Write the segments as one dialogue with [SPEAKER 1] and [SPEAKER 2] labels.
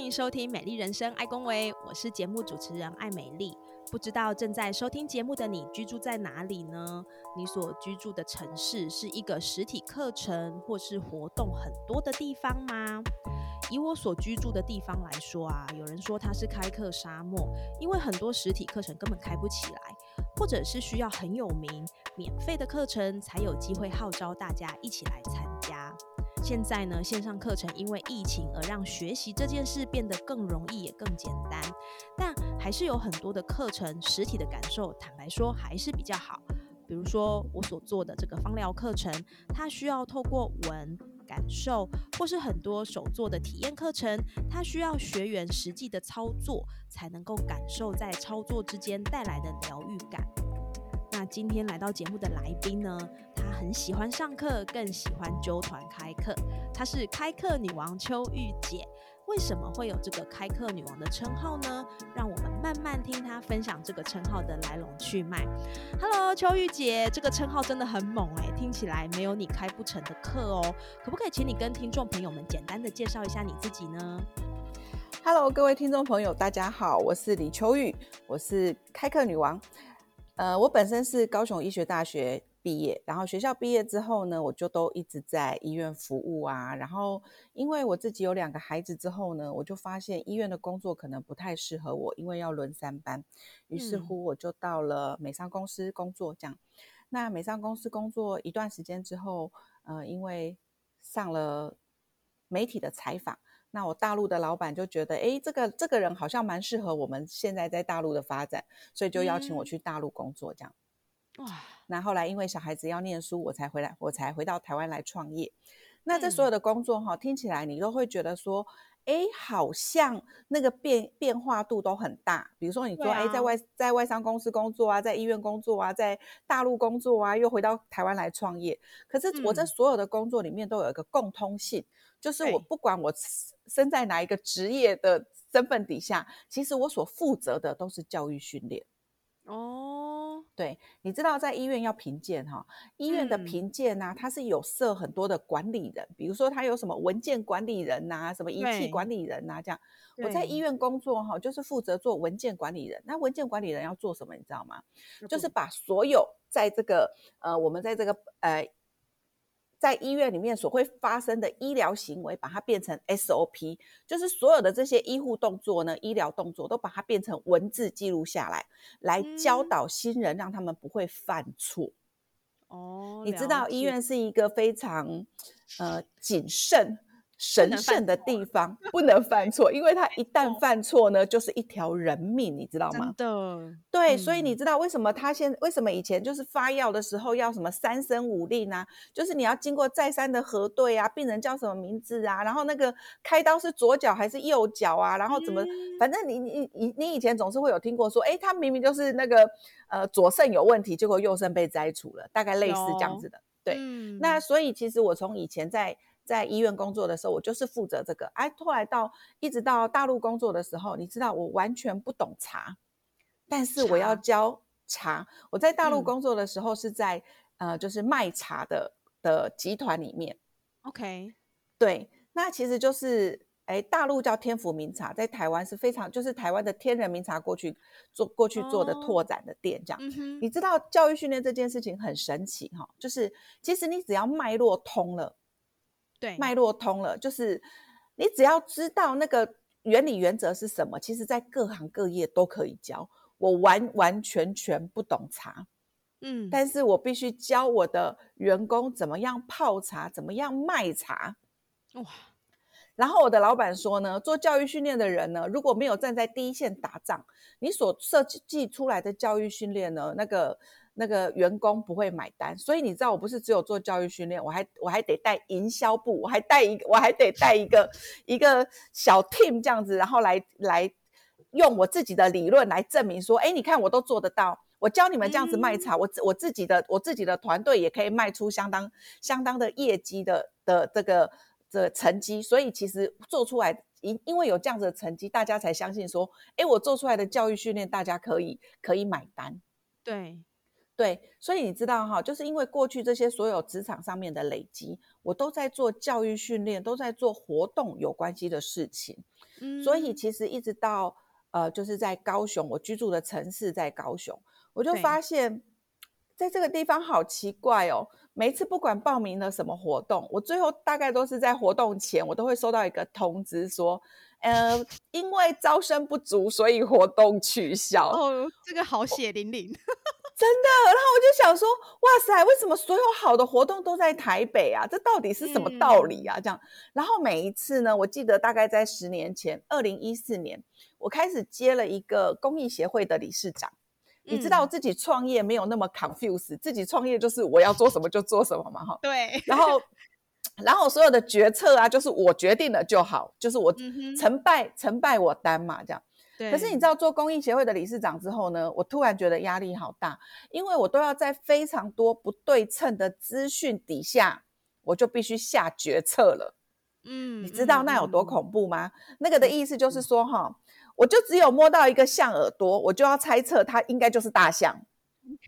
[SPEAKER 1] 欢迎收听《美丽人生爱公维》，我是节目主持人艾美丽。不知道正在收听节目的你居住在哪里呢？你所居住的城市是一个实体课程或是活动很多的地方吗？以我所居住的地方来说啊，有人说它是开课沙漠，因为很多实体课程根本开不起来，或者是需要很有名、免费的课程才有机会号召大家一起来参加。现在呢，线上课程因为疫情而让学习这件事变得更容易也更简单，但还是有很多的课程实体的感受，坦白说还是比较好。比如说我所做的这个芳疗课程，它需要透过闻、感受，或是很多手做的体验课程，它需要学员实际的操作，才能够感受在操作之间带来的疗愈感。那今天来到节目的来宾呢？她很喜欢上课，更喜欢揪团开课。她是开课女王邱玉姐。为什么会有这个开课女王的称号呢？让我们慢慢听她分享这个称号的来龙去脉。Hello，邱玉姐，这个称号真的很猛哎，听起来没有你开不成的课哦。可不可以请你跟听众朋友们简单的介绍一下你自己呢
[SPEAKER 2] ？Hello，各位听众朋友，大家好，我是李秋玉，我是开课女王。呃，我本身是高雄医学大学。毕业，然后学校毕业之后呢，我就都一直在医院服务啊。然后因为我自己有两个孩子之后呢，我就发现医院的工作可能不太适合我，因为要轮三班。于是乎，我就到了美商公司工作。这样，那美商公司工作一段时间之后，呃，因为上了媒体的采访，那我大陆的老板就觉得，哎，这个这个人好像蛮适合我们现在在大陆的发展，所以就邀请我去大陆工作。这样。哇，那后来因为小孩子要念书，我才回来，我才回到台湾来创业。那这所有的工作哈，听起来你都会觉得说，哎，好像那个变变化度都很大。比如说你说，哎，在外在外商公司工作啊，在医院工作啊，在大陆工作啊，又回到台湾来创业。可是我在所有的工作里面都有一个共通性，就是我不管我身在哪一个职业的身份底下，其实我所负责的都是教育训练。哦，对，你知道在医院要评鉴哈，医院的评鉴呢，它是有设很多的管理人，比如说它有什么文件管理人呐，什么仪器管理人呐，这样。我在医院工作哈，就是负责做文件管理人。那文件管理人要做什么，你知道吗？就是把所有在这个呃，我们在这个呃。在医院里面所会发生的医疗行为，把它变成 SOP，就是所有的这些医护动作呢，医疗动作都把它变成文字记录下来，来教导新人，让他们不会犯错。哦，你知道医院是一个非常呃谨慎。神圣的地方不能犯错，因为他一旦犯错呢，就是一条人命，你知道吗？
[SPEAKER 1] 真的，
[SPEAKER 2] 对，所以你知道为什么他现为什么以前就是发药的时候要什么三生五令啊？就是你要经过再三的核对啊，病人叫什么名字啊？然后那个开刀是左脚还是右脚啊？然后怎么？反正你你你你以前总是会有听过说，哎，他明明就是那个呃左肾有问题，结果右肾被摘除了，大概类似这样子的。对，那所以其实我从以前在。在医院工作的时候，我就是负责这个。哎，后来到一直到大陆工作的时候，你知道我完全不懂茶，但是我要教茶。我在大陆工作的时候是在呃，就是卖茶的的集团里面。
[SPEAKER 1] OK，
[SPEAKER 2] 对，那其实就是哎，大陆叫天府名茶，在台湾是非常就是台湾的天人名茶过去做过去做的拓展的店这样。你知道教育训练这件事情很神奇哈，就是其实你只要脉络通了。
[SPEAKER 1] 对，
[SPEAKER 2] 脉络通了，就是你只要知道那个原理原则是什么，其实在各行各业都可以教。我完完全全不懂茶，嗯，但是我必须教我的员工怎么样泡茶，怎么样卖茶，哇！然后我的老板说呢，做教育训练的人呢，如果没有站在第一线打仗，你所设计出来的教育训练呢，那个。那个员工不会买单。所以你知道，我不是只有做教育训练，我还我还得带营销部，我还带一个，我还得带一个一个小 team 这样子，然后来来用我自己的理论来证明说，哎，你看我都做得到。我教你们这样子卖茶，我我自己的我自己的团队也可以卖出相当相当的业绩的的这个的成绩，所以其实做出来因因为有这样子的成绩，大家才相信说，哎，我做出来的教育训练大家可以可以买单。
[SPEAKER 1] 对
[SPEAKER 2] 对，所以你知道哈，就是因为过去这些所有职场上面的累积，我都在做教育训练，都在做活动有关系的事情，嗯，所以其实一直到呃，就是在高雄，我居住的城市在高雄。我就发现，在这个地方好奇怪哦。每一次不管报名了什么活动，我最后大概都是在活动前，我都会收到一个通知说，呃，因为招生不足，所以活动取消。
[SPEAKER 1] 哦，这个好血淋淋，
[SPEAKER 2] 真的。然后我就想说，哇塞，为什么所有好的活动都在台北啊？这到底是什么道理啊？这样。然后每一次呢，我记得大概在十年前，二零一四年，我开始接了一个公益协会的理事长。你知道自己创业没有那么 confuse，自己创业就是我要做什么就做什么嘛，哈。
[SPEAKER 1] 对。
[SPEAKER 2] 然后，然后所有的决策啊，就是我决定了就好，就是我成败成败我担嘛，这样。
[SPEAKER 1] 对。
[SPEAKER 2] 可是你知道做公益协会的理事长之后呢，我突然觉得压力好大，因为我都要在非常多不对称的资讯底下，我就必须下决策了。嗯。你知道那有多恐怖吗？那个的意思就是说，哈。我就只有摸到一个象耳朵，我就要猜测它应该就是大象，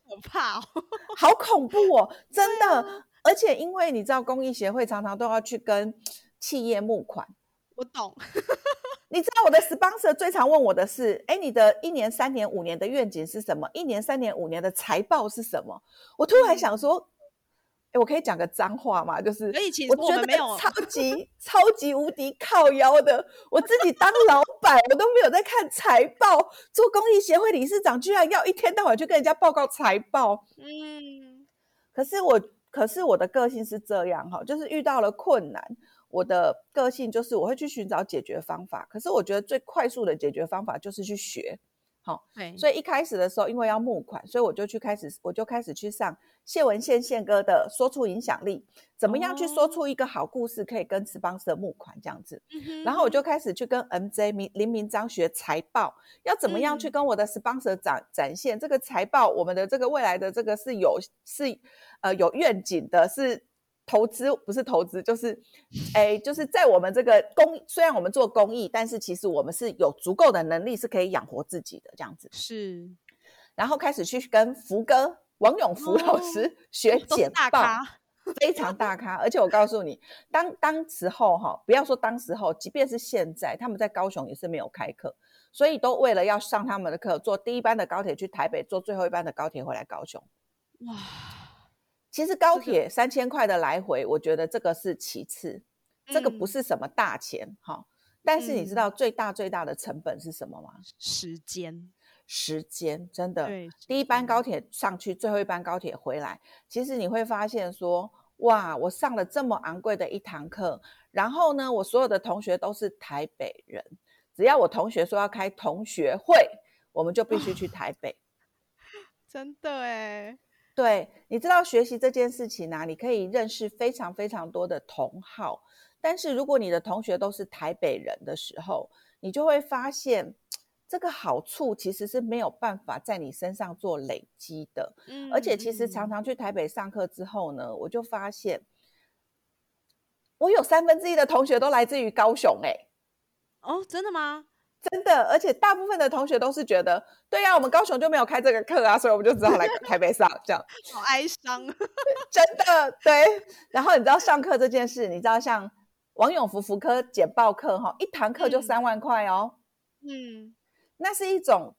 [SPEAKER 1] 可怕哦，
[SPEAKER 2] 好恐怖哦，真的。而且因为你知道，公益协会常常都要去跟企业募款，
[SPEAKER 1] 我懂。
[SPEAKER 2] 你知道我的 sponsor 最常问我的是：哎，你的一年、三年、五年的愿景是什么？一年、三年、五年的财报是什么？我突然想说。哎，我可以讲个脏话吗？就是
[SPEAKER 1] 我
[SPEAKER 2] 觉得超级 超级无敌靠腰的。我自己当老板，我都没有在看财报。做公益协会理事长，居然要一天到晚去跟人家报告财报。嗯，可是我，可是我的个性是这样哈，就是遇到了困难，我的个性就是我会去寻找解决方法。可是我觉得最快速的解决方法就是去学。好，对，所以一开始的时候，因为要募款，所以我就去开始，我就开始去上谢文宪宪哥的说出影响力，怎么样去说出一个好故事，可以跟慈邦社募款这样子。然后我就开始去跟 MJ 明林明章学财报，要怎么样去跟我的 sponsor 展展现这个财报，我们的这个未来的这个是有是呃有愿景的，是。投资不是投资，就是，哎，就是在我们这个公，虽然我们做公益，但是其实我们是有足够的能力是可以养活自己的这样子。
[SPEAKER 1] 是，
[SPEAKER 2] 然后开始去跟福哥王永福老师学简报，非常大咖。而且我告诉你，当当时候哈，不要说当时候，即便是现在，他们在高雄也是没有开课，所以都为了要上他们的课，坐第一班的高铁去台北，坐最后一班的高铁回来高雄。哇。其实高铁三千块的来回，我觉得这个是其次，这个不是什么大钱哈。但是你知道最大最大的成本是什么吗？
[SPEAKER 1] 时间，
[SPEAKER 2] 时间真的。第一班高铁上去，最后一班高铁回来，其实你会发现说，哇，我上了这么昂贵的一堂课，然后呢，我所有的同学都是台北人，只要我同学说要开同学会，我们就必须去台北。
[SPEAKER 1] 真的哎。
[SPEAKER 2] 对，你知道学习这件事情呢，你可以认识非常非常多的同好，但是如果你的同学都是台北人的时候，你就会发现这个好处其实是没有办法在你身上做累积的。嗯，而且其实常常去台北上课之后呢，我就发现我有三分之一的同学都来自于高雄，哎，
[SPEAKER 1] 哦，真的吗？
[SPEAKER 2] 真的，而且大部分的同学都是觉得，对呀，我们高雄就没有开这个课啊，所以我们就只好来 台北上，这样。
[SPEAKER 1] 好哀伤，
[SPEAKER 2] 真的对。然后你知道上课这件事，你知道像王永福福科简报课哈，一堂课就三万块哦。嗯，那是一种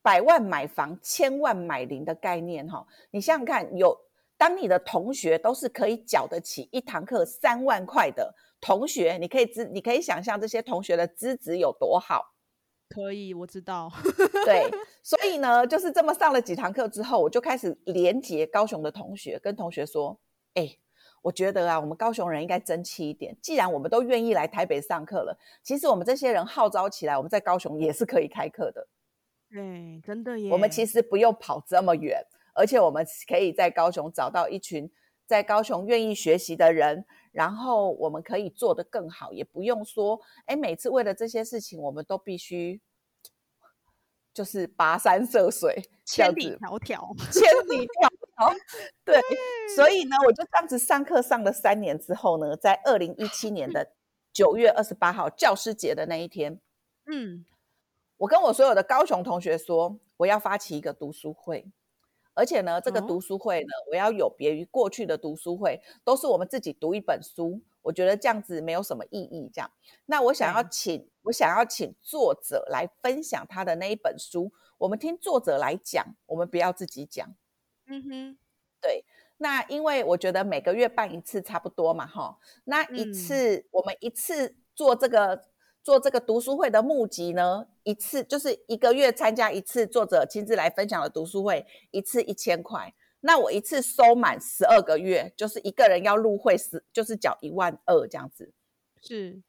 [SPEAKER 2] 百万买房、千万买零的概念哈。你想想看，有当你的同学都是可以缴得起一堂课三万块的同学，你可以知，你可以想象这些同学的资质有多好。
[SPEAKER 1] 可以，我知道。
[SPEAKER 2] 对，所以呢，就是这么上了几堂课之后，我就开始连接高雄的同学，跟同学说：“哎，我觉得啊，我们高雄人应该争气一点。既然我们都愿意来台北上课了，其实我们这些人号召起来，我们在高雄也是可以开课的。
[SPEAKER 1] 对，真的耶。
[SPEAKER 2] 我们其实不用跑这么远，而且我们可以在高雄找到一群在高雄愿意学习的人，然后我们可以做得更好，也不用说，哎，每次为了这些事情，我们都必须就是跋山涉水，
[SPEAKER 1] 千里迢迢，
[SPEAKER 2] 千里迢迢。对，所以呢，我就这样子上课上了三年之后呢，在二零一七年的 九月二十八号教师节的那一天，嗯。我跟我所有的高雄同学说，我要发起一个读书会，而且呢，这个读书会呢，我要有别于过去的读书会，都是我们自己读一本书。我觉得这样子没有什么意义。这样，那我想要请我想要请作者来分享他的那一本书，我们听作者来讲，我们不要自己讲。嗯哼，对。那因为我觉得每个月办一次差不多嘛，哈。那一次我们一次做这个。做这个读书会的募集呢，一次就是一个月参加一次作者亲自来分享的读书会，一次一千块。那我一次收满十二个月，就是一个人要入会十，就是缴一万二这样子。
[SPEAKER 1] 是，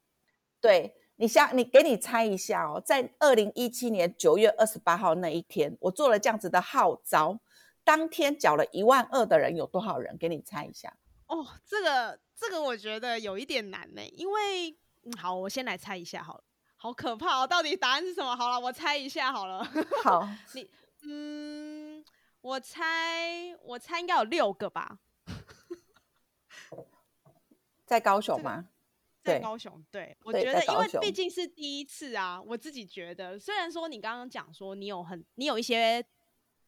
[SPEAKER 2] 对你想你给你猜一下哦，在二零一七年九月二十八号那一天，我做了这样子的号召，当天缴了一万二的人有多少人？给你猜一下。
[SPEAKER 1] 哦，这个这个我觉得有一点难呢，因为。嗯，好，我先来猜一下好了，好可怕哦！到底答案是什么？好了，我猜一下好了。
[SPEAKER 2] 好，
[SPEAKER 1] 你，嗯，我猜，我猜应该有六个吧。
[SPEAKER 2] 在高雄吗？
[SPEAKER 1] 在高雄，对，我觉得，因为毕竟是第一次啊，我自己觉得，虽然说你刚刚讲说你有很，你有一些。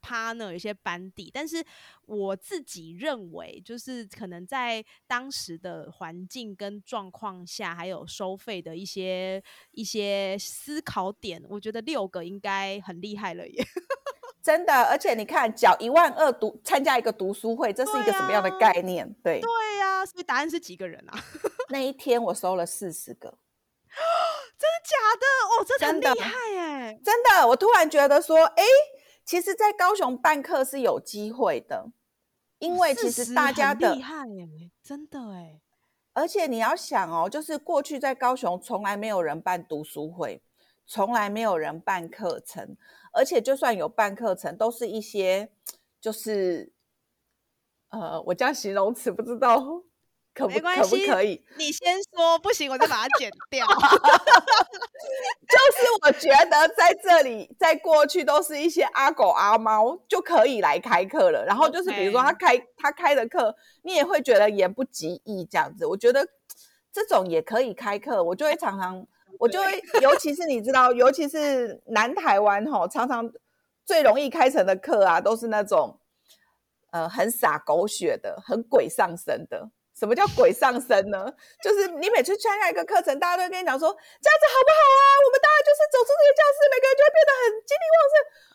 [SPEAKER 1] Partner 有些班底，但是我自己认为，就是可能在当时的环境跟状况下，还有收费的一些一些思考点，我觉得六个应该很厉害了耶！
[SPEAKER 2] 真的，而且你看，缴一万二读参加一个读书会，这是一个什么样的概念？对
[SPEAKER 1] 对呀，所以答案是几个人啊？
[SPEAKER 2] 那一天我收了四十个，
[SPEAKER 1] 真的假的？哦，这很厉害哎！
[SPEAKER 2] 真的，我突然觉得说，哎。其实，在高雄办课是有机会的，因为其实大家的
[SPEAKER 1] 厉害哎，真的哎。
[SPEAKER 2] 而且你要想哦，就是过去在高雄从来没有人办读书会，从来没有人办课程，而且就算有办课程，都是一些就是呃，我叫形容词不知道。可不可不可以？
[SPEAKER 1] 你先说，不行我再把它剪掉。
[SPEAKER 2] 就是我觉得在这里，在过去都是一些阿狗阿猫就可以来开课了。然后就是比如说他开他开的课，你也会觉得言不及义这样子。我觉得这种也可以开课，我就会常常，我就会，尤其是你知道，尤其是南台湾哈，常常最容易开成的课啊，都是那种呃很洒狗血的，很鬼上身的。什么叫鬼上身呢？就是你每次参加一个课程，大家都跟你讲说这样子好不好啊？我们大家就是走出这个教室，每个人就会变得很精力旺盛。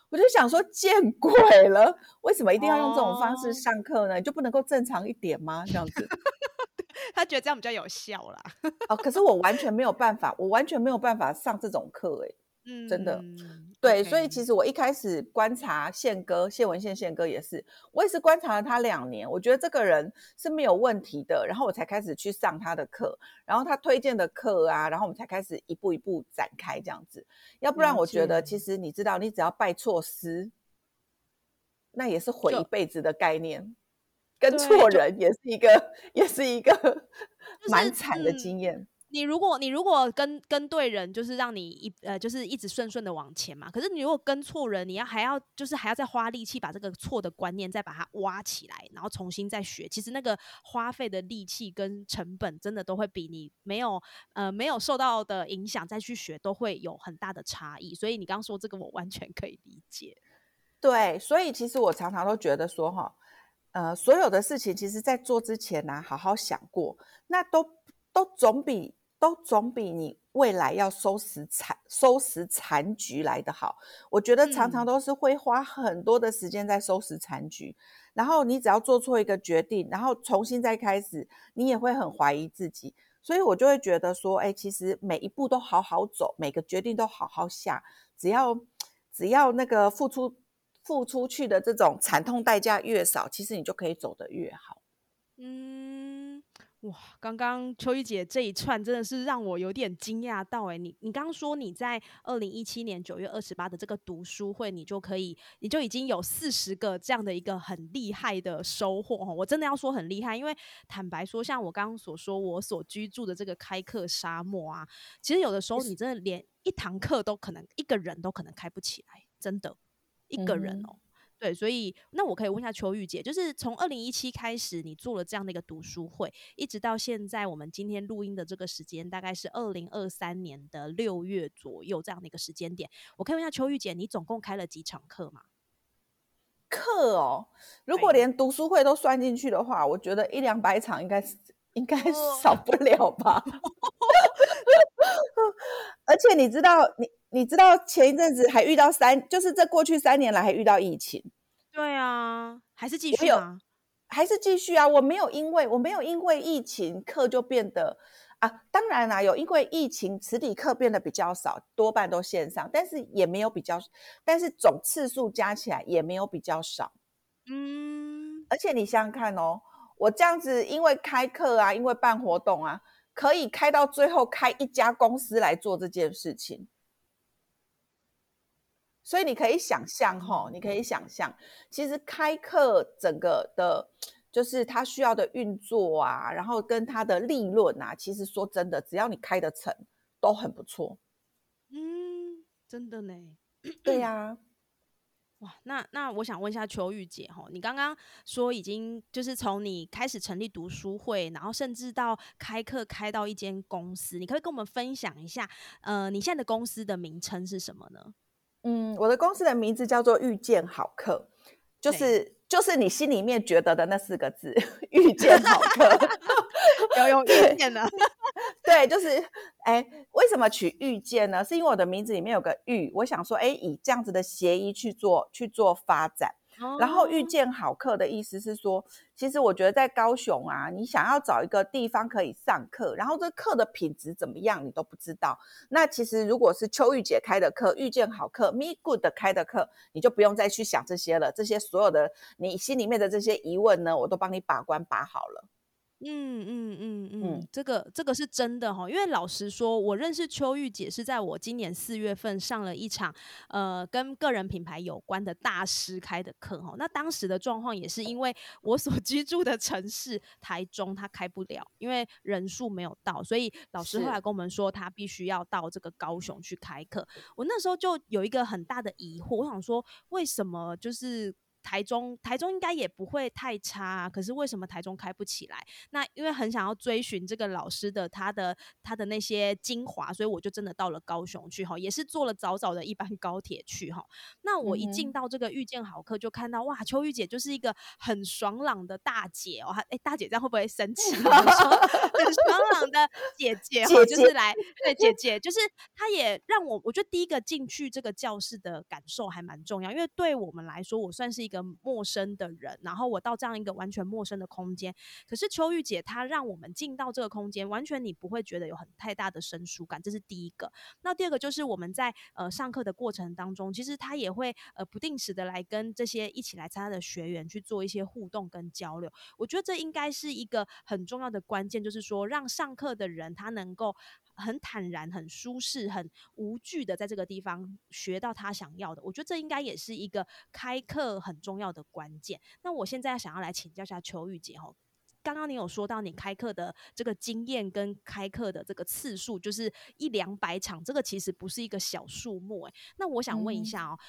[SPEAKER 2] 我就想说，见鬼了！为什么一定要用这种方式上课呢？你就不能够正常一点吗？这样子，
[SPEAKER 1] 他觉得这样比较有效啦。
[SPEAKER 2] 哦，可是我完全没有办法，我完全没有办法上这种课，哎。嗯，真的，对，所以其实我一开始观察宪哥、谢文宪、宪哥也是，我也是观察了他两年，我觉得这个人是没有问题的，然后我才开始去上他的课，然后他推荐的课啊，然后我们才开始一步一步展开这样子。要不然，我觉得其实你知道，你只要拜错师，那也是毁一辈子的概念，跟错人也是一个，也是一个蛮惨的经验。
[SPEAKER 1] 你如果你如果跟跟对人，就是让你一呃，就是一直顺顺的往前嘛。可是你如果跟错人，你要还要就是还要再花力气把这个错的观念再把它挖起来，然后重新再学。其实那个花费的力气跟成本，真的都会比你没有呃没有受到的影响再去学，都会有很大的差异。所以你刚说这个，我完全可以理解。
[SPEAKER 2] 对，所以其实我常常都觉得说哈，呃，所有的事情其实在做之前呢，好好想过，那都都总比。都总比你未来要收拾残收拾残局来的好。我觉得常常都是会花很多的时间在收拾残局，然后你只要做错一个决定，然后重新再开始，你也会很怀疑自己。所以我就会觉得说，哎，其实每一步都好好走，每个决定都好好下，只要只要那个付出付出去的这种惨痛代价越少，其实你就可以走得越好。
[SPEAKER 1] 嗯。哇，刚刚秋玉姐这一串真的是让我有点惊讶到哎！你你刚刚说你在二零一七年九月二十八的这个读书会，你就可以，你就已经有四十个这样的一个很厉害的收获哦！我真的要说很厉害，因为坦白说，像我刚刚所说，我所居住的这个开课沙漠啊，其实有的时候你真的连一堂课都可能一个人都可能开不起来，真的一个人哦。对，所以那我可以问一下邱玉姐，就是从二零一七开始，你做了这样的一个读书会，一直到现在，我们今天录音的这个时间大概是二零二三年的六月左右这样的一个时间点。我可以问一下邱玉姐，你总共开了几场课吗？
[SPEAKER 2] 课哦，如果连读书会都算进去的话，我觉得一两百场应该是应该少不了吧。而且你知道你。你知道前一阵子还遇到三，就是这过去三年来还遇到疫情。
[SPEAKER 1] 对啊，还是继续啊，
[SPEAKER 2] 还是继续啊。我没有因为我没有因为疫情课就变得啊，当然啦，有因为疫情实体课变得比较少，多半都线上，但是也没有比较，但是总次数加起来也没有比较少。嗯，而且你想想看哦，我这样子因为开课啊，因为办活动啊，可以开到最后开一家公司来做这件事情。所以你可以想象，哈，你可以想象，其实开课整个的，就是它需要的运作啊，然后跟它的利润啊，其实说真的，只要你开得成，都很不错。
[SPEAKER 1] 嗯，真的呢。
[SPEAKER 2] 对 呀。
[SPEAKER 1] 哇，那那我想问一下秋玉姐，哈，你刚刚说已经就是从你开始成立读书会，然后甚至到开课开到一间公司，你可以跟我们分享一下，呃，你现在的公司的名称是什么呢？
[SPEAKER 2] 嗯，我的公司的名字叫做遇见好客，就是就是你心里面觉得的那四个字，遇见好客，
[SPEAKER 1] 有有遇见呢，
[SPEAKER 2] 对，就是哎，为什么取遇见呢？是因为我的名字里面有个遇，我想说，哎，以这样子的协议去做去做发展。然后遇见好课的意思是说，其实我觉得在高雄啊，你想要找一个地方可以上课，然后这课的品质怎么样，你都不知道。那其实如果是秋玉姐开的课，遇见好课，Me Good 开的课，你就不用再去想这些了。这些所有的你心里面的这些疑问呢，我都帮你把关把好了。
[SPEAKER 1] 嗯嗯嗯嗯，这个这个是真的哈，因为老实说，我认识秋玉姐是在我今年四月份上了一场呃跟个人品牌有关的大师开的课哈。那当时的状况也是因为我所居住的城市台中他开不了，因为人数没有到，所以老师后来跟我们说他必须要到这个高雄去开课。我那时候就有一个很大的疑惑，我想说为什么就是。台中，台中应该也不会太差，可是为什么台中开不起来？那因为很想要追寻这个老师的他的他的那些精华，所以我就真的到了高雄去哈，也是坐了早早的一班高铁去哈。那我一进到这个遇见好课，就看到哇，秋玉姐就是一个很爽朗的大姐哦，哎，大姐这样会不会生气？很爽朗的姐姐，就是来对姐姐，就是她也让我，我觉得第一个进去这个教室的感受还蛮重要，因为对我们来说，我算是一个。陌生的人，然后我到这样一个完全陌生的空间，可是秋玉姐她让我们进到这个空间，完全你不会觉得有很太大的生疏感，这是第一个。那第二个就是我们在呃上课的过程当中，其实她也会呃不定时的来跟这些一起来参加的学员去做一些互动跟交流。我觉得这应该是一个很重要的关键，就是说让上课的人他能够。很坦然、很舒适、很无惧的在这个地方学到他想要的，我觉得这应该也是一个开课很重要的关键。那我现在想要来请教一下邱玉姐哦，刚刚你有说到你开课的这个经验跟开课的这个次数，就是一两百场，这个其实不是一个小数目诶。那我想问一下哦。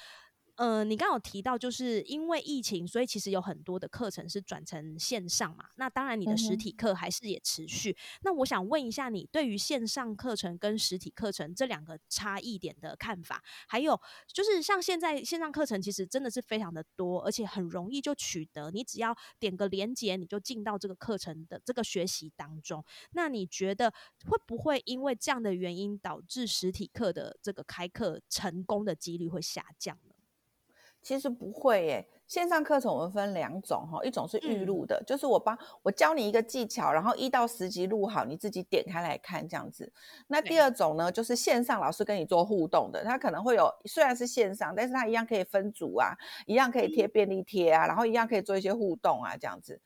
[SPEAKER 1] 呃，你刚刚有提到，就是因为疫情，所以其实有很多的课程是转成线上嘛。那当然，你的实体课还是也持续。那我想问一下，你对于线上课程跟实体课程这两个差异点的看法？还有就是，像现在线上课程其实真的是非常的多，而且很容易就取得，你只要点个连接，你就进到这个课程的这个学习当中。那你觉得会不会因为这样的原因，导致实体课的这个开课成功的几率会下降呢？
[SPEAKER 2] 其实不会耶，线上课程我们分两种哈，一种是预录的，就是我帮我教你一个技巧，然后一到十集录好，你自己点开来看这样子。那第二种呢，就是线上老师跟你做互动的，他可能会有虽然是线上，但是他一样可以分组啊，一样可以贴便利贴啊，然后一样可以做一些互动啊这样子。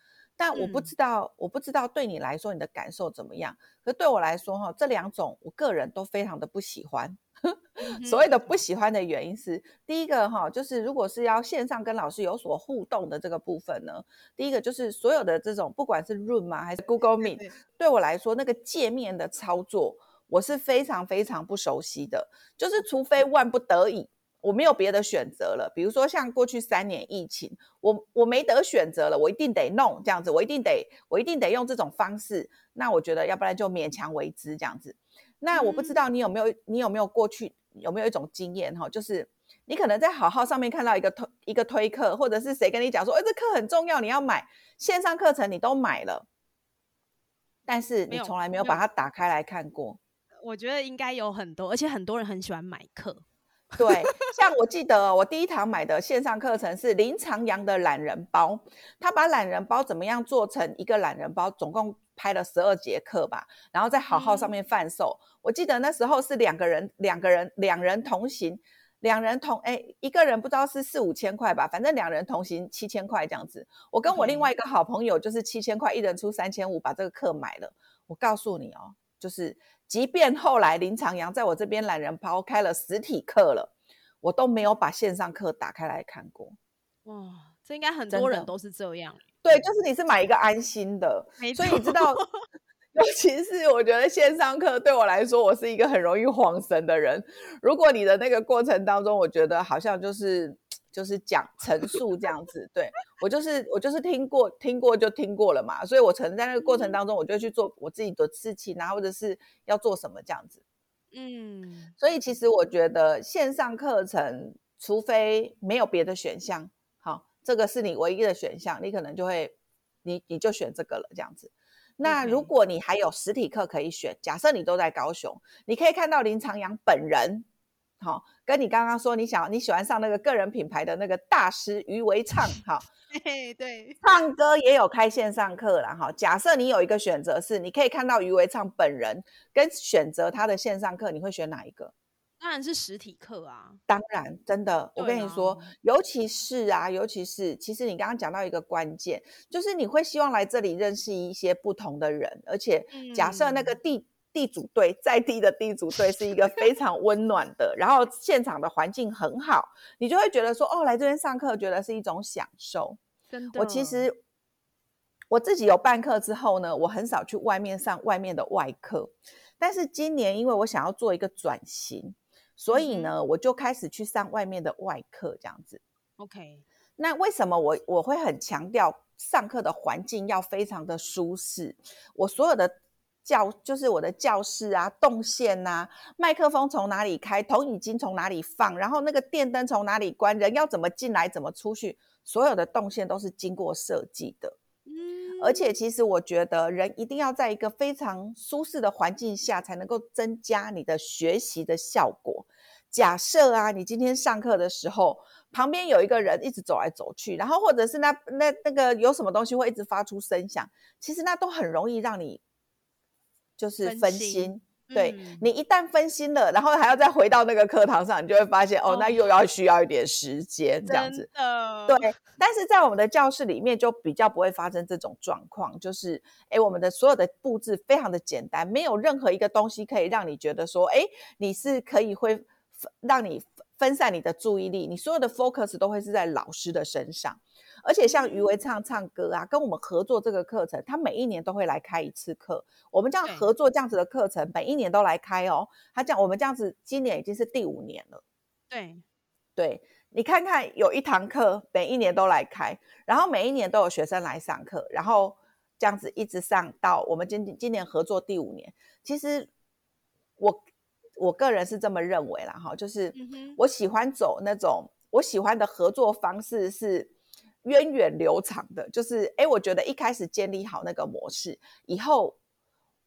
[SPEAKER 2] 但我不知道，我不知道对你来说你的感受怎么样。可对我来说，哈，这两种我个人都非常的不喜欢。所谓的不喜欢的原因是，第一个哈，就是如果是要线上跟老师有所互动的这个部分呢，第一个就是所有的这种，不管是 Room 嘛还是 Google Meet，对我来说那个界面的操作，我是非常非常不熟悉的。就是除非万不得已，我没有别的选择了，比如说像过去三年疫情，我我没得选择了，我一定得弄这样子，我一定得我一定得用这种方式。那我觉得要不然就勉强为之这样子。那我不知道你有没有，你有没有过去有没有一种经验哈，就是你可能在好好上面看到一个推一个推课，或者是谁跟你讲说，哎，这课很重要，你要买线上课程，你都买了，但是你从来没有把它打开来看过。
[SPEAKER 1] 我觉得应该有很多，而且很多人很喜欢买课。
[SPEAKER 2] 对，像我记得我第一堂买的线上课程是林长阳的懒人包，他把懒人包怎么样做成一个懒人包，总共。拍了十二节课吧，然后在好好上面贩售。我记得那时候是两个人，两个人，两人同行，两人同哎，一个人不知道是四五千块吧，反正两人同行七千块这样子。我跟我另外一个好朋友就是七千块，一人出三千五，把这个课买了。我告诉你哦，就是即便后来林长阳在我这边懒人抛开了实体课了，我都没有把线上课打开来看过。
[SPEAKER 1] 哇，这应该很多人都是这样。
[SPEAKER 2] 对，就是你是买一个安心的，所以你知道，尤其是我觉得线上课对我来说，我是一个很容易晃神的人。如果你的那个过程当中，我觉得好像就是就是讲陈述这样子，对我就是我就是听过听过就听过了嘛，所以我可能在那个过程当中，我就去做我自己的事情啊，或者是要做什么这样子。嗯，所以其实我觉得线上课程，除非没有别的选项。好这个是你唯一的选项，你可能就会，你你就选这个了，这样子。那如果你还有实体课可以选，假设你都在高雄，你可以看到林长阳本人，好，跟你刚刚说你想你喜欢上那个个人品牌的那个大师余维畅，好，
[SPEAKER 1] 对，
[SPEAKER 2] 唱歌也有开线上课了，哈。假设你有一个选择是，你可以看到余维畅本人，跟选择他的线上课，你会选哪一个？
[SPEAKER 1] 当然是实体课啊！
[SPEAKER 2] 当然，真的，我跟你说，尤其是啊，尤其是，其实你刚刚讲到一个关键，就是你会希望来这里认识一些不同的人，而且假设那个地地主队在地的地主队是一个非常温暖的，然后现场的环境很好，你就会觉得说，哦，来这边上课，觉得是一种享受。
[SPEAKER 1] 真的，
[SPEAKER 2] 我其实我自己有办课之后呢，我很少去外面上外面的外课，但是今年因为我想要做一个转型。所以呢，我就开始去上外面的外课，这样子。
[SPEAKER 1] OK，
[SPEAKER 2] 那为什么我我会很强调上课的环境要非常的舒适？我所有的教就是我的教室啊，动线呐，麦克风从哪里开，投影机从哪里放，然后那个电灯从哪里关，人要怎么进来，怎么出去，所有的动线都是经过设计的。嗯而且，其实我觉得人一定要在一个非常舒适的环境下，才能够增加你的学习的效果。假设啊，你今天上课的时候，旁边有一个人一直走来走去，然后或者是那那那个有什么东西会一直发出声响，其实那都很容易让你就是分心。对你一旦分心了，然后还要再回到那个课堂上，你就会发现哦，那又要需要一点时间这样子。对，但是在我们的教室里面就比较不会发生这种状况，就是哎，我们的所有的布置非常的简单，没有任何一个东西可以让你觉得说，哎，你是可以会让你分散你的注意力，你所有的 focus 都会是在老师的身上。而且像余维唱唱歌啊，跟我们合作这个课程，他每一年都会来开一次课。我们这样合作这样子的课程，每一年都来开哦。他讲我们这样子，今年已经是第五年了。
[SPEAKER 1] 对，
[SPEAKER 2] 对你看看，有一堂课每一年都来开，然后每一年都有学生来上课，然后这样子一直上到我们今今年合作第五年。其实我我个人是这么认为啦，哈，就是我喜欢走那种我喜欢的合作方式是。源远流长的，就是哎，我觉得一开始建立好那个模式，以后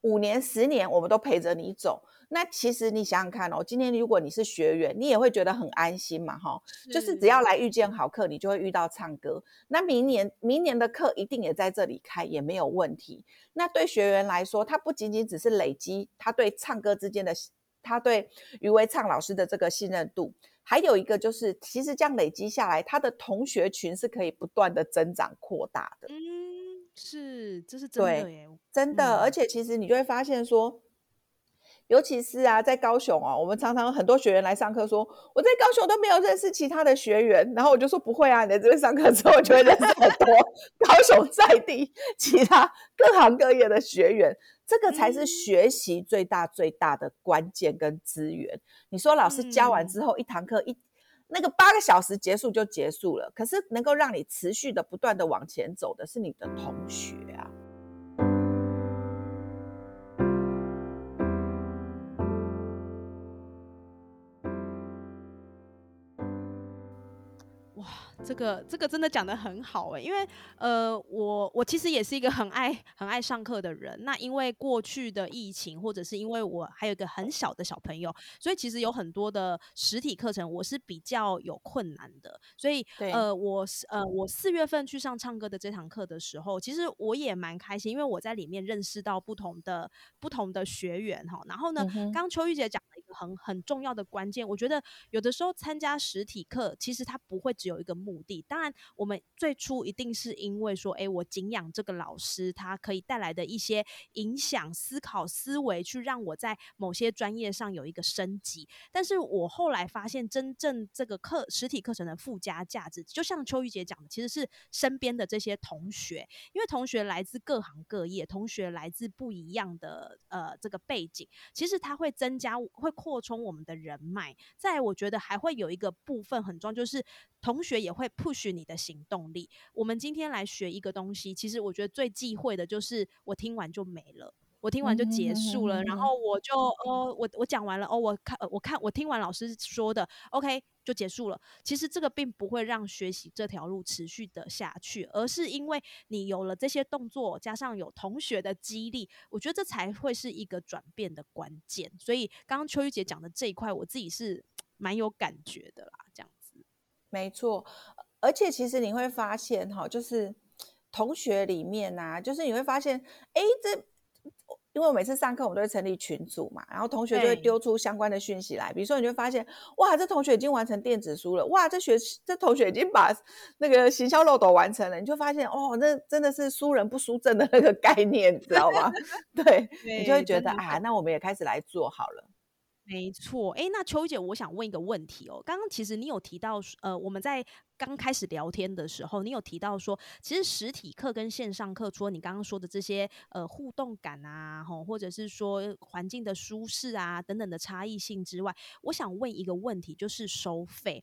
[SPEAKER 2] 五年、十年，我们都陪着你走。那其实你想想看哦，今天如果你是学员，你也会觉得很安心嘛，哈。就是只要来遇见好课，你就会遇到唱歌。那明年明年的课一定也在这里开，也没有问题。那对学员来说，他不仅仅只是累积他对唱歌之间的，他对余维畅老师的这个信任度。还有一个就是，其实这样累积下来，他的同学群是可以不断的增长扩大的。嗯，
[SPEAKER 1] 是，这是真的耶，
[SPEAKER 2] 真的。而且其实你就会发现说。尤其是啊，在高雄哦，我们常常很多学员来上课，说我在高雄都没有认识其他的学员，然后我就说不会啊，你在这边上课之后，就会认识很多 高雄在地其他各行各业的学员，这个才是学习最大最大的关键跟资源。你说老师教完之后，一堂课一那个八个小时结束就结束了，可是能够让你持续的不断的往前走的是你的同学
[SPEAKER 1] 这个这个真的讲的很好哎，因为呃，我我其实也是一个很爱很爱上课的人。那因为过去的疫情，或者是因为我还有一个很小的小朋友，所以其实有很多的实体课程我是比较有困难的。所以呃，我呃我四月份去上唱歌的这堂课的时候，其实我也蛮开心，因为我在里面认识到不同的不同的学员哈。然后呢，刚秋玉姐讲了一个很很重要的关键，我觉得有的时候参加实体课，其实它不会只有一个目。的当然，我们最初一定是因为说，哎，我敬仰这个老师，他可以带来的一些影响、思考、思维，去让我在某些专业上有一个升级。但是我后来发现，真正这个课实体课程的附加价值，就像秋玉姐讲的，其实是身边的这些同学，因为同学来自各行各业，同学来自不一样的呃这个背景，其实它会增加、会扩充我们的人脉。再，我觉得还会有一个部分很重要，就是同学也会。push 你的行动力。我们今天来学一个东西，其实我觉得最忌讳的就是我听完就没了，我听完就结束了，然后我就哦，我我讲完了哦，我看呃我看我听完老师说的，OK 就结束了。其实这个并不会让学习这条路持续的下去，而是因为你有了这些动作，加上有同学的激励，我觉得这才会是一个转变的关键。所以刚刚秋玉姐讲的这一块，我自己是 蛮有感觉的啦，这样。
[SPEAKER 2] 没错，而且其实你会发现哈，就是同学里面呐，就是你会发现，哎，这因为我每次上课，我们都会成立群组嘛，然后同学就会丢出相关的讯息来，比如说，你就发现，哇，这同学已经完成电子书了，哇，这学这同学已经把那个行销漏斗完成了，你就发现，哦，那真的是输人不输阵的那个概念，你知道吗？对，你就会觉得，啊，那我们也开始来做好了。
[SPEAKER 1] 没错，哎，那秋姐，我想问一个问题哦。刚刚其实你有提到，呃，我们在刚开始聊天的时候，你有提到说，其实实体课跟线上课，除了你刚刚说的这些呃互动感啊，吼，或者是说环境的舒适啊等等的差异性之外，我想问一个问题，就是收费。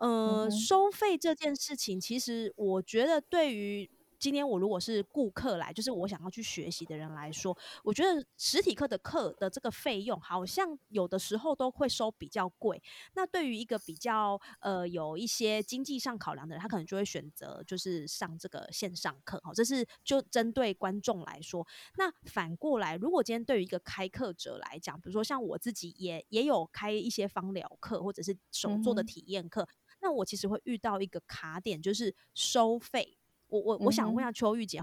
[SPEAKER 1] 呃，收费这件事情，其实我觉得对于今天我如果是顾客来，就是我想要去学习的人来说，我觉得实体课的课的这个费用好像有的时候都会收比较贵。那对于一个比较呃有一些经济上考量的人，他可能就会选择就是上这个线上课。好，这是就针对观众来说。那反过来，如果今天对于一个开课者来讲，比如说像我自己也也有开一些芳疗课或者是手做的体验课，那我其实会遇到一个卡点，就是收费。我我我想问下邱玉姐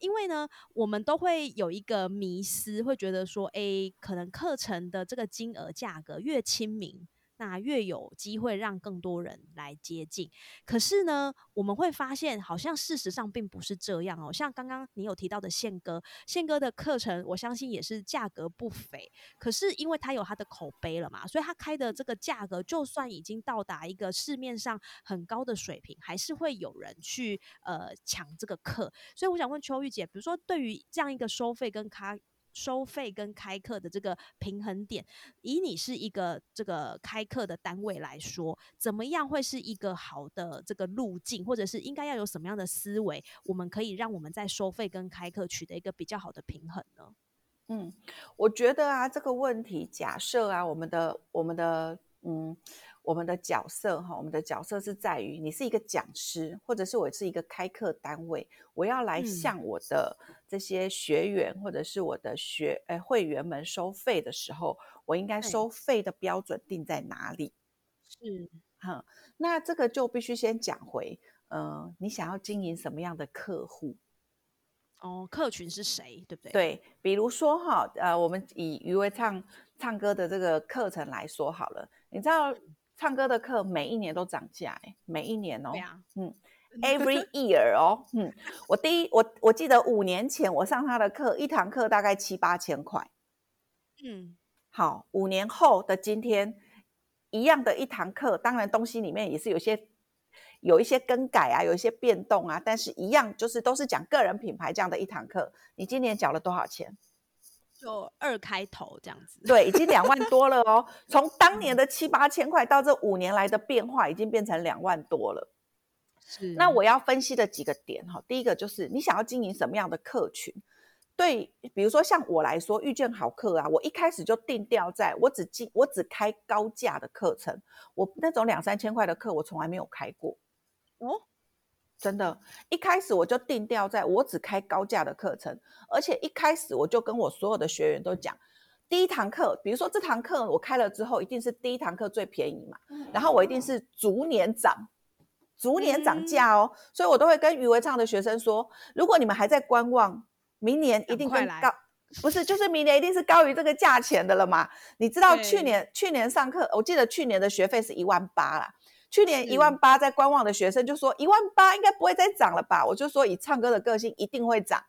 [SPEAKER 1] 因为呢，我们都会有一个迷思，会觉得说，哎，可能课程的这个金额价格越亲民。那越有机会让更多人来接近，可是呢，我们会发现好像事实上并不是这样哦。像刚刚你有提到的宪哥，宪哥的课程，我相信也是价格不菲。可是因为他有他的口碑了嘛，所以他开的这个价格，就算已经到达一个市面上很高的水平，还是会有人去呃抢这个课。所以我想问秋玉姐，比如说对于这样一个收费跟开。收费跟开课的这个平衡点，以你是一个这个开课的单位来说，怎么样会是一个好的这个路径，或者是应该要有什么样的思维，我们可以让我们在收费跟开课取得一个比较好的平衡呢？
[SPEAKER 2] 嗯，我觉得啊，这个问题假设啊，我们的我们的嗯。我们的角色哈，我们的角色是在于你是一个讲师，或者是我是一个开课单位，我要来向我的这些学员或者是我的学呃会员们收费的时候，我应该收费的标准定在哪里？
[SPEAKER 1] 是
[SPEAKER 2] 哈，那这个就必须先讲回，呃，你想要经营什么样的客户？
[SPEAKER 1] 哦，客群是谁？对不对？
[SPEAKER 2] 对，比如说哈，呃，我们以余威唱唱歌的这个课程来说好了，你知道。唱歌的课每一年都涨价，哎，每一年哦，嗯，every year 哦，嗯，我第一我我记得五年前我上他的课，一堂课大概七八千块，嗯，好，五年后的今天，一样的一堂课，当然东西里面也是有些有一些更改啊，有一些变动啊，但是一样就是都是讲个人品牌这样的一堂课，你今年缴了多少钱？
[SPEAKER 1] 就二开头这样子，
[SPEAKER 2] 对，已经两万多了哦。从当年的七八千块到这五年来的变化，已经变成两万多了。是。那我要分析的几个点哈，第一个就是你想要经营什么样的客群？对，比如说像我来说，遇见好课啊，我一开始就定调在我只进我只开高价的课程，我那种两三千块的课我从来没有开过。哦。真的，一开始我就定调在我只开高价的课程，而且一开始我就跟我所有的学员都讲，第一堂课，比如说这堂课我开了之后，一定是第一堂课最便宜嘛，然后我一定是逐年涨，逐年涨价哦，所以我都会跟余维畅的学生说，如果你们还在观望，明年一定跟高，不是，就是明年一定是高于这个价钱的了嘛？你知道去年去年上课，我记得去年的学费是一万八啦。去年一万八，在观望的学生就说一万八应该不会再涨了吧？我就说以唱歌的个性，一定会涨，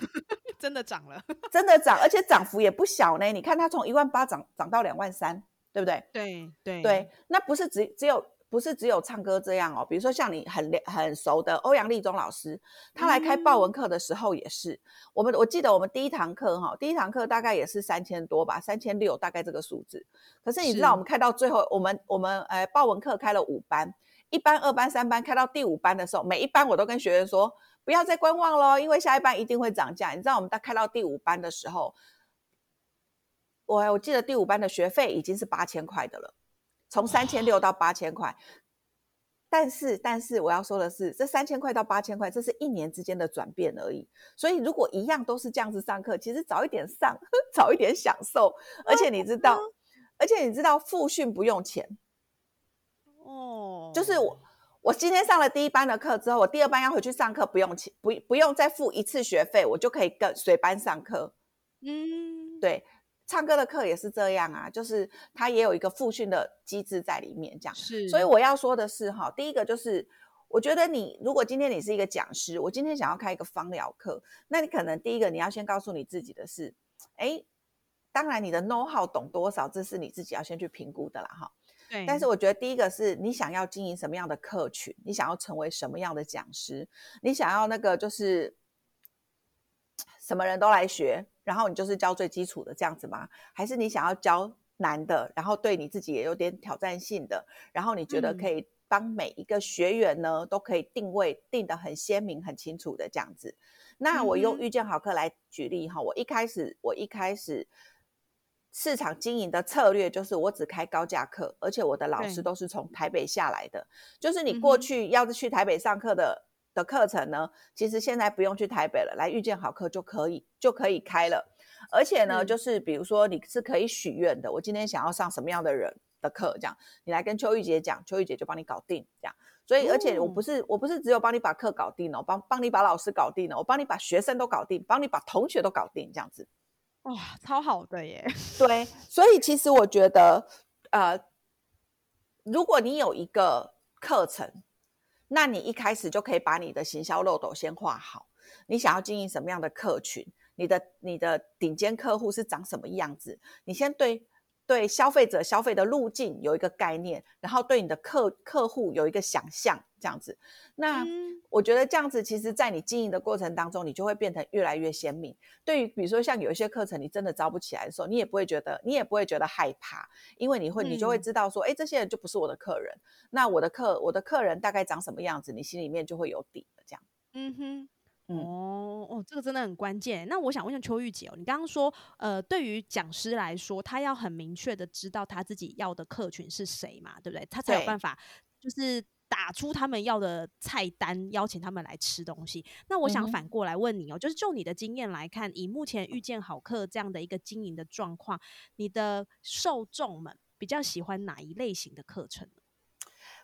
[SPEAKER 1] 真的涨了，
[SPEAKER 2] 真的涨，而且涨幅也不小呢。你看它从一万八涨涨到两万三，对不对？
[SPEAKER 1] 对对
[SPEAKER 2] 对，那不是只只有。不是只有唱歌这样哦，比如说像你很很熟的欧阳立中老师，他来开报文课的时候也是，我们我记得我们第一堂课哈，第一堂课大概也是三千多吧，三千六大概这个数字。可是你知道我们开到最后，我们我们呃报文课开了五班，一班、二班、三班，开到第五班的时候，每一班我都跟学员说不要再观望喽，因为下一班一定会涨价。你知道我们到开到第五班的时候，我我记得第五班的学费已经是八千块的了。从三千六到八千块，但是但是我要说的是，这三千块到八千块，这是一年之间的转变而已。所以如果一样都是这样子上课，其实早一点上，早一点享受。而且你知道，而且你知道复训不用钱哦。就是我我今天上了第一班的课之后，我第二班要回去上课不用钱，不不用再付一次学费，我就可以跟随班上课。嗯，对。唱歌的课也是这样啊，就是它也有一个复训的机制在里面，这样。是。所以我要说的是，哈，第一个就是，我觉得你如果今天你是一个讲师，我今天想要开一个芳疗课，那你可能第一个你要先告诉你自己的是，哎，当然你的 know how 懂多少，这是你自己要先去评估的啦，哈。对。但是我觉得第一个是你想要经营什么样的客群，你想要成为什么样的讲师，你想要那个就是什么人都来学。然后你就是教最基础的这样子吗？还是你想要教难的，然后对你自己也有点挑战性的，然后你觉得可以帮每一个学员呢都可以定位定得很鲜明、很清楚的这样子？那我用遇见好课来举例哈，我一开始我一开始市场经营的策略就是我只开高价课，而且我的老师都是从台北下来的，就是你过去要是去台北上课的。的课程呢，其实现在不用去台北了，来遇见好课就可以就可以开了。而且呢，就是比如说你是可以许愿的，我今天想要上什么样的人的课，这样你来跟秋玉姐讲，秋玉姐就帮你搞定这样。所以，而且我不是我不是只有帮你把课搞定了，帮帮你把老师搞定了，我帮你把学生都搞定，帮你把同学都搞定这样子。
[SPEAKER 1] 哇，超好的耶！
[SPEAKER 2] 对，所以其实我觉得，呃，如果你有一个课程。那你一开始就可以把你的行销漏斗先画好，你想要经营什么样的客群，你的你的顶尖客户是长什么样子，你先对。对消费者消费的路径有一个概念，然后对你的客客户有一个想象，这样子。那我觉得这样子，其实，在你经营的过程当中，你就会变成越来越鲜明。对于比如说像有一些课程，你真的招不起来的时候，你也不会觉得，你也不会觉得害怕，因为你会，你就会知道说，哎，这些人就不是我的客人。那我的客，我的客人大概长什么样子，你心里面就会有底了。这样，嗯
[SPEAKER 1] 哼。哦哦，这个真的很关键。那我想问一下邱玉姐哦，你刚刚说，呃，对于讲师来说，他要很明确的知道他自己要的客群是谁嘛，对不对？他才有办法就是打出他们要的菜单，邀请他们来吃东西。那我想反过来问你哦，就是就你的经验来看，以目前遇见好客这样的一个经营的状况，你的受众们比较喜欢哪一类型的课程呢？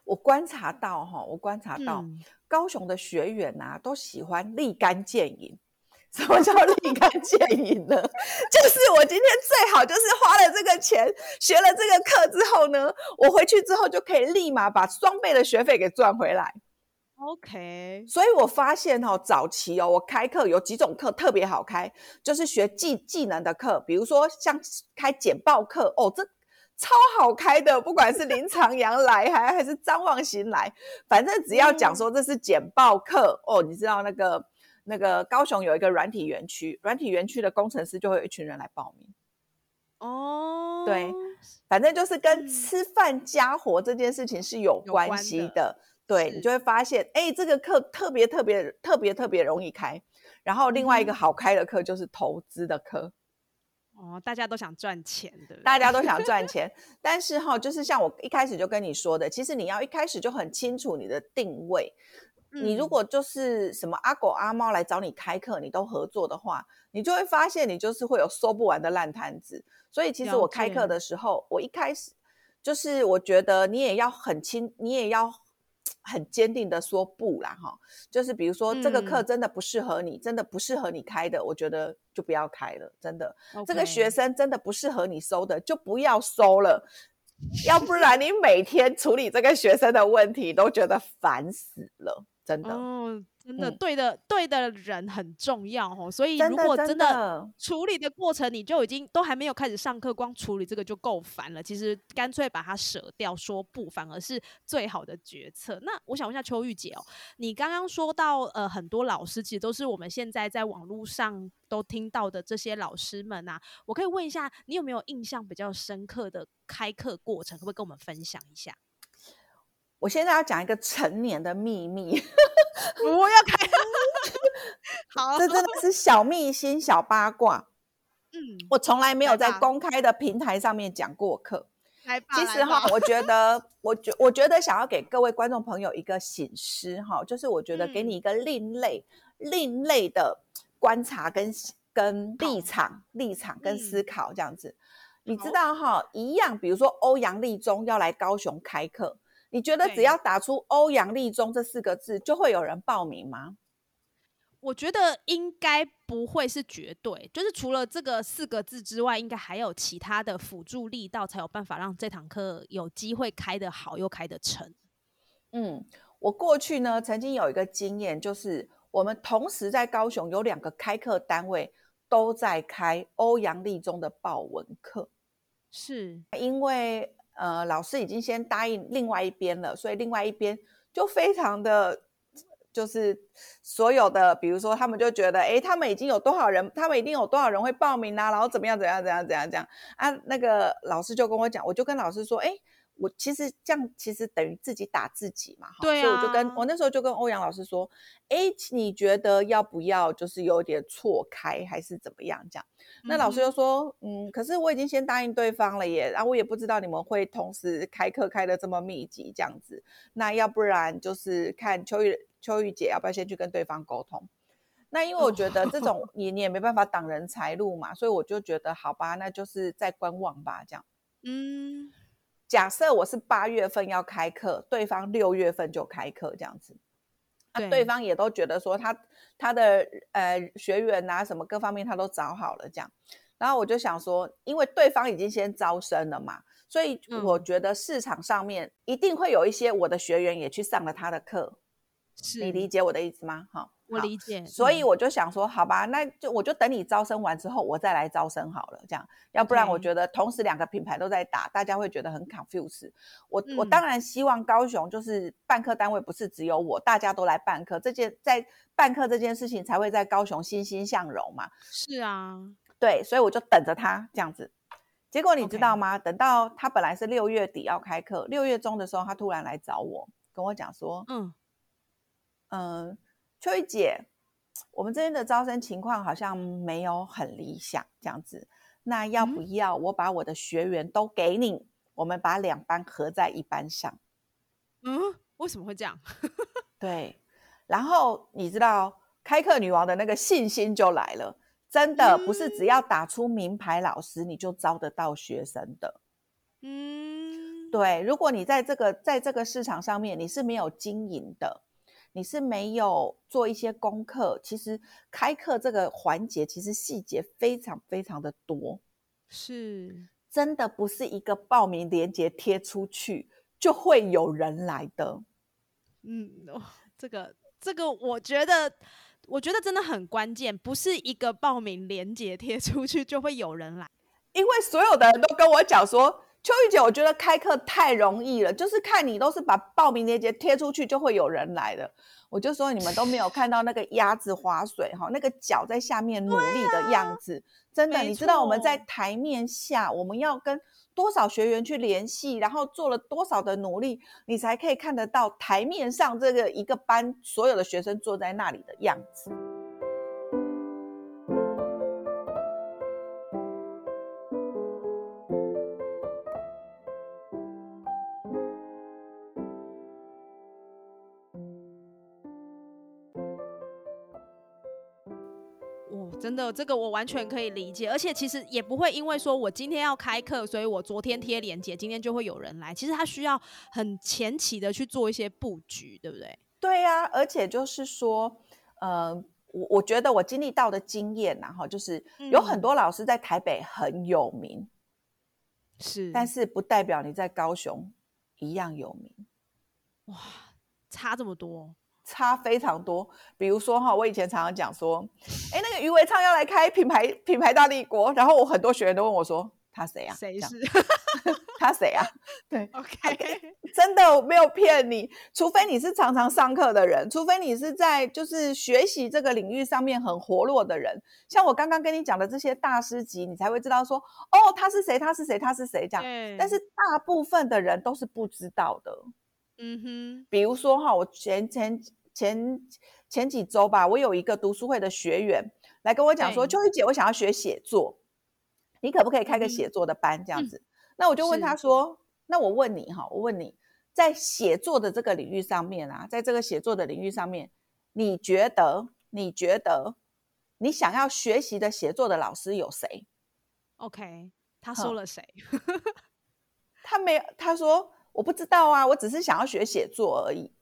[SPEAKER 2] 我观察到哈，我观察到高雄的学员呐，都喜欢立竿见影。什么叫立竿见影呢？就是我今天最好就是花了这个钱，学了这个课之后呢，我回去之后就可以立马把双倍的学费给赚回来。
[SPEAKER 1] OK，
[SPEAKER 2] 所以我发现哦，早期哦，我开课有几种课特别好开，就是学技技能的课，比如说像开简报课哦，这超好开的，不管是林长阳来还还是张望行来，反正只要讲说这是简报课哦，你知道那个那个高雄有一个软体园区，软体园区的工程师就会有一群人来报名。
[SPEAKER 1] 哦，
[SPEAKER 2] 对，反正就是跟吃饭家伙这件事情是有关系的。对你就会发现，哎，这个课特别特别特别特别容易开。然后另外一个好开的课就是投资的课。
[SPEAKER 1] 哦，大家都想赚钱的，
[SPEAKER 2] 大家都想赚钱。但是哈，就是像我一开始就跟你说的，其实你要一开始就很清楚你的定位。你如果就是什么阿狗阿猫来找你开课，你都合作的话，你就会发现你就是会有收不完的烂摊子。所以其实我开课的时候，我一开始就是我觉得你也要很清，你也要。很坚定的说不啦，哈，就是比如说这个课真的不适合你，真的不适合你开的，我觉得就不要开了，真的。这个学生真的不适合你收的，就不要收了，要不然你每天处理这个学生的问题都觉得烦死了，真的。
[SPEAKER 1] 真的对的，对的人很重要哦。所以如果真的处理的过程，你就已经都还没有开始上课，光处理这个就够烦了。其实干脆把它舍掉，说不，反而是最好的决策。那我想问一下秋玉姐哦，你刚刚说到呃，很多老师其实都是我们现在在网络上都听到的这些老师们啊，我可以问一下，你有没有印象比较深刻的开课过程，可不可以跟我们分享一下？
[SPEAKER 2] 我现在要讲一个成年的秘密，
[SPEAKER 1] 我要开，好，
[SPEAKER 2] 这真的是小秘辛、小八卦。嗯，我从来没有在公开的平台上面讲过课。其实哈，我觉得，我觉，我觉得想要给各位观众朋友一个醒思哈，就是我觉得给你一个另类、另类的观察跟跟立场、立场跟思考这样子。你知道哈，一样，比如说欧阳立中要来高雄开课。你觉得只要打出“欧阳立中”这四个字，就会有人报名吗？
[SPEAKER 1] 我觉得应该不会是绝对，就是除了这个四个字之外，应该还有其他的辅助力道，才有办法让这堂课有机会开得好又开得成。
[SPEAKER 2] 嗯，我过去呢曾经有一个经验，就是我们同时在高雄有两个开课单位都在开欧阳立中的报文课，
[SPEAKER 1] 是
[SPEAKER 2] 因为。呃，老师已经先答应另外一边了，所以另外一边就非常的，就是所有的，比如说他们就觉得，哎，他们已经有多少人，他们一定有多少人会报名啊，然后怎么样怎样怎样怎样怎样啊？那个老师就跟我讲，我就跟老师说，哎。我其实这样，其实等于自己打自己嘛，
[SPEAKER 1] 哈
[SPEAKER 2] 啊。所以我就跟我那时候就跟欧阳老师说，哎，你觉得要不要就是有点错开，还是怎么样？这样，那老师又说，嗯，可是我已经先答应对方了耶，然后我也不知道你们会同时开课开的这么密集这样子，那要不然就是看秋玉秋玉姐要不要先去跟对方沟通？那因为我觉得这种你你也没办法挡人财路嘛，所以我就觉得好吧，那就是再观望吧，这样，嗯。假设我是八月份要开课，对方六月份就开课这样子，那对方也都觉得说他他的呃学员啊什么各方面他都找好了这样，然后我就想说，因为对方已经先招生了嘛，所以我觉得市场上面一定会有一些我的学员也去上了他的课，你理解我的意思吗？哈。
[SPEAKER 1] 我理解，
[SPEAKER 2] 所以我就想说，好吧，那就我就等你招生完之后，我再来招生好了，这样，要不然我觉得同时两个品牌都在打，大家会觉得很 confuse。我我当然希望高雄就是办课单位不是只有我，大家都来办课，这件在办课这件事情才会在高雄欣欣向荣嘛。
[SPEAKER 1] 是啊，
[SPEAKER 2] 对，所以我就等着他这样子。结果你知道吗？等到他本来是六月底要开课，六月中的时候，他突然来找我，跟我讲说，嗯嗯。秋玉姐，我们这边的招生情况好像没有很理想，这样子，那要不要我把我的学员都给你？我们把两班合在一班上。
[SPEAKER 1] 嗯，为什么会这样？
[SPEAKER 2] 对，然后你知道开课女王的那个信心就来了，真的不是只要打出名牌老师你就招得到学生的。嗯，对，如果你在这个在这个市场上面你是没有经营的。你是没有做一些功课，其实开课这个环节其实细节非常非常的多，
[SPEAKER 1] 是
[SPEAKER 2] 真的不是一个报名链接贴出去就会有人来的。
[SPEAKER 1] 嗯，这个这个，我觉得我觉得真的很关键，不是一个报名链接贴出去就会有人来，
[SPEAKER 2] 因为所有的人都跟我讲说。秋玉姐，我觉得开课太容易了，就是看你都是把报名链接贴出去，就会有人来的。我就说你们都没有看到那个鸭子划水哈，那个脚在下面努力的样子，真的，你知道我们在台面下我们要跟多少学员去联系，然后做了多少的努力，你才可以看得到台面上这个一个班所有的学生坐在那里的样子。
[SPEAKER 1] 真的，这个我完全可以理解，而且其实也不会因为说我今天要开课，所以我昨天贴链接，今天就会有人来。其实他需要很前期的去做一些布局，对不对？
[SPEAKER 2] 对呀，而且就是说，呃，我我觉得我经历到的经验然后就是有很多老师在台北很有名，
[SPEAKER 1] 是，
[SPEAKER 2] 但是不代表你在高雄一样有名。
[SPEAKER 1] 哇，差这么多。
[SPEAKER 2] 差非常多，比如说哈，我以前常常讲说，哎，那个余伟畅要来开品牌品牌大帝国，然后我很多学员都问我说，他谁啊？
[SPEAKER 1] 谁是？
[SPEAKER 2] 他谁啊？对，
[SPEAKER 1] OK，
[SPEAKER 2] 真的没有骗你，除非你是常常上课的人，除非你是在就是学习这个领域上面很活络的人，像我刚刚跟你讲的这些大师级，你才会知道说，哦，他是谁？他是谁？他是谁？这样，但是大部分的人都是不知道的。嗯哼，比如说哈，我前前前前几周吧，我有一个读书会的学员来跟我讲说，秋雨姐，我想要学写作，你可不可以开个写作的班这样子？那我就问他说，那我问你哈，我问你在写作的这个领域上面啊，在这个写作的领域上面，你觉得你觉得你想要学习的写作的老师有谁
[SPEAKER 1] ？OK，他说了谁？
[SPEAKER 2] 他没有，他说。我不知道啊，我只是想要学写作而已。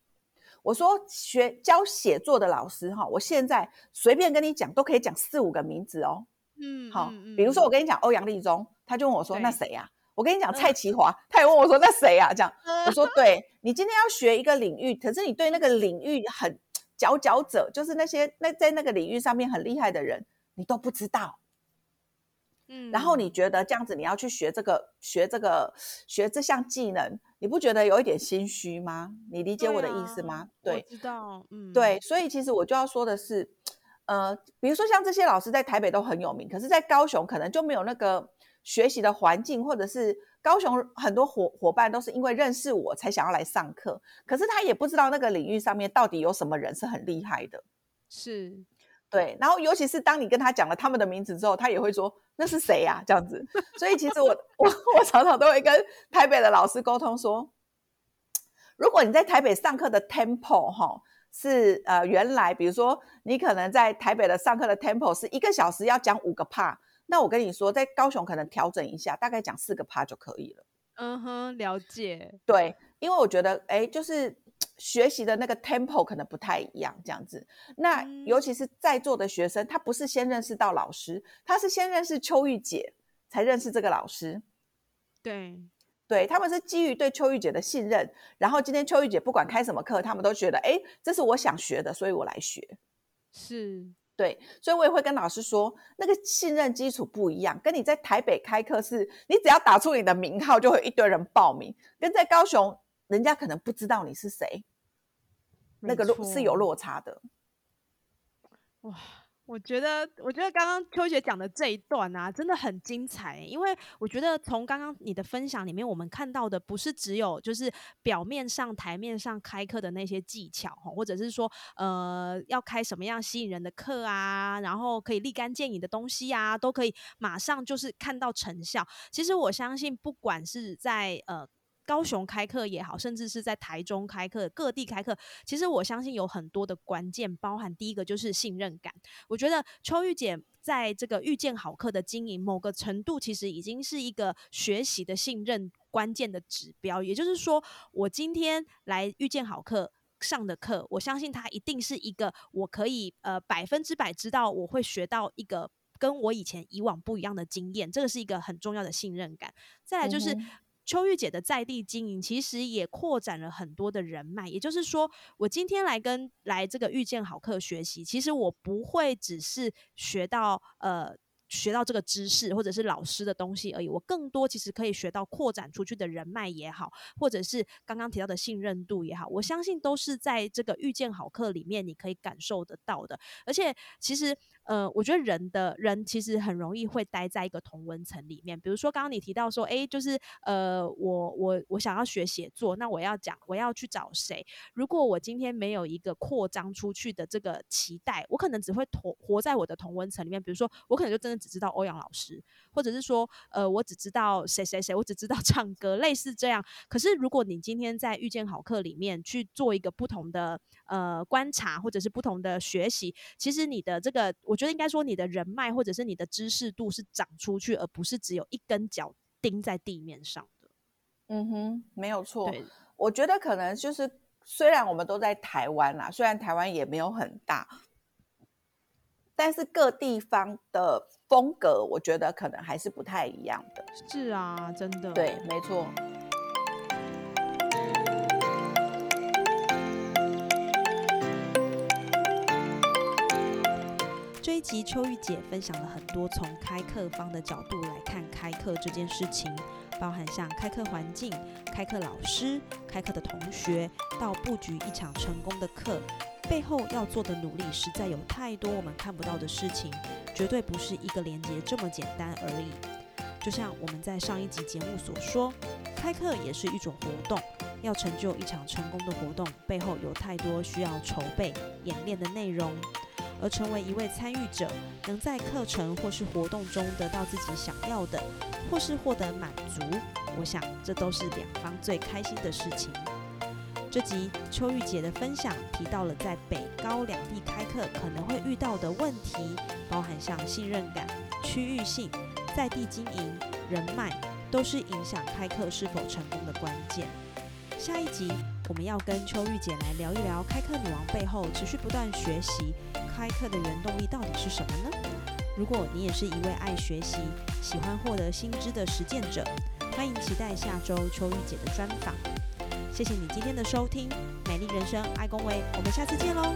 [SPEAKER 2] 我说学教写作的老师哈，我现在随便跟你讲都可以讲四五个名字哦。嗯，好，比如说我跟你讲欧阳立中，他就问我说那谁呀？我跟你讲蔡奇华，他也问我说那谁呀？这样我说 对你今天要学一个领域，可是你对那个领域很佼佼者，就是那些那在那个领域上面很厉害的人，你都不知道。嗯，然后你觉得这样子你要去学这个学这个学这项技能？你不觉得有一点心虚吗？你理解我的意思吗？
[SPEAKER 1] 对，知道，嗯，
[SPEAKER 2] 对，所以其实我就要说的是，呃，比如说像这些老师在台北都很有名，可是，在高雄可能就没有那个学习的环境，或者是高雄很多伙伙伴都是因为认识我才想要来上课，可是他也不知道那个领域上面到底有什么人是很厉害的，
[SPEAKER 1] 是。
[SPEAKER 2] 对，然后尤其是当你跟他讲了他们的名字之后，他也会说那是谁呀？这样子。所以其实我我我常常都会跟台北的老师沟通说，如果你在台北上课的 tempo 哈是呃原来比如说你可能在台北的上课的 tempo 是一个小时要讲五个 part，那我跟你说在高雄可能调整一下，大概讲四个 part 就可以了。
[SPEAKER 1] 嗯哼，了解。
[SPEAKER 2] 对，因为我觉得哎就是。学习的那个 tempo 可能不太一样，这样子。那尤其是在座的学生，他不是先认识到老师，他是先认识秋玉姐，才认识这个老师。
[SPEAKER 1] 对，
[SPEAKER 2] 对他们是基于对秋玉姐的信任，然后今天秋玉姐不管开什么课，他们都觉得，哎，这是我想学的，所以我来学。
[SPEAKER 1] 是，
[SPEAKER 2] 对，所以我也会跟老师说，那个信任基础不一样，跟你在台北开课是，你只要打出你的名号，就会一堆人报名，跟在高雄。人家可能不知道你是谁，那个落是有落差的。
[SPEAKER 1] 哇，我觉得，我觉得刚刚秋姐讲的这一段啊，真的很精彩。因为我觉得从刚刚你的分享里面，我们看到的不是只有就是表面上台面上开课的那些技巧哈，或者是说呃要开什么样吸引人的课啊，然后可以立竿见影的东西啊，都可以马上就是看到成效。其实我相信，不管是在呃。高雄开课也好，甚至是在台中开课，各地开课，其实我相信有很多的关键，包含第一个就是信任感。我觉得秋玉姐在这个遇见好课的经营，某个程度其实已经是一个学习的信任关键的指标。也就是说，我今天来遇见好课上的课，我相信它一定是一个我可以呃百分之百知道我会学到一个跟我以前以往不一样的经验，这个是一个很重要的信任感。再来就是。秋玉姐的在地经营，其实也扩展了很多的人脉。也就是说，我今天来跟来这个遇见好课学习，其实我不会只是学到呃。学到这个知识，或者是老师的东西而已。我更多其实可以学到扩展出去的人脉也好，或者是刚刚提到的信任度也好。我相信都是在这个遇见好课里面你可以感受得到的。而且，其实。呃，我觉得人的人其实很容易会待在一个同温层里面。比如说，刚刚你提到说，哎，就是呃，我我我想要学写作，那我要讲，我要去找谁？如果我今天没有一个扩张出去的这个期待，我可能只会活活在我的同温层里面。比如说，我可能就真的只知道欧阳老师，或者是说，呃，我只知道谁谁谁，我只知道 唱歌，类似这样。可是，如果你今天在遇见好课里面去做一个不同的呃观察，或者是不同的学习，其实你的这个我。觉得应该说，你的人脉或者是你的知识度是长出去，而不是只有一根脚钉在地面上的。
[SPEAKER 2] 嗯哼，没有错。我觉得可能就是，虽然我们都在台湾啦，虽然台湾也没有很大，但是各地方的风格，我觉得可能还是不太一样的。
[SPEAKER 1] 是啊，真的。
[SPEAKER 2] 对，没错。
[SPEAKER 1] 这一集秋玉姐分享了很多从开课方的角度来看开课这件事情，包含像开课环境、开课老师、开课的同学，到布局一场成功的课背后要做的努力，实在有太多我们看不到的事情，绝对不是一个连接这么简单而已。就像我们在上一集节目所说，开课也是一种活动，要成就一场成功的活动，背后有太多需要筹备演练的内容。而成为一位参与者，能在课程或是活动中得到自己想要的，或是获得满足，我想这都是两方最开心的事情。这集秋玉姐的分享提到了在北高两地开课可能会遇到的问题，包含像信任感、区域性、在地经营、人脉，都是影响开课是否成功的关键。下一集我们要跟秋玉姐来聊一聊开课女王背后持续不断学习开课的原动力到底是什么呢？如果你也是一位爱学习、喜欢获得新知的实践者，欢迎期待下周秋玉姐的专访。谢谢你今天的收听，美丽人生爱恭维，我们下次见喽。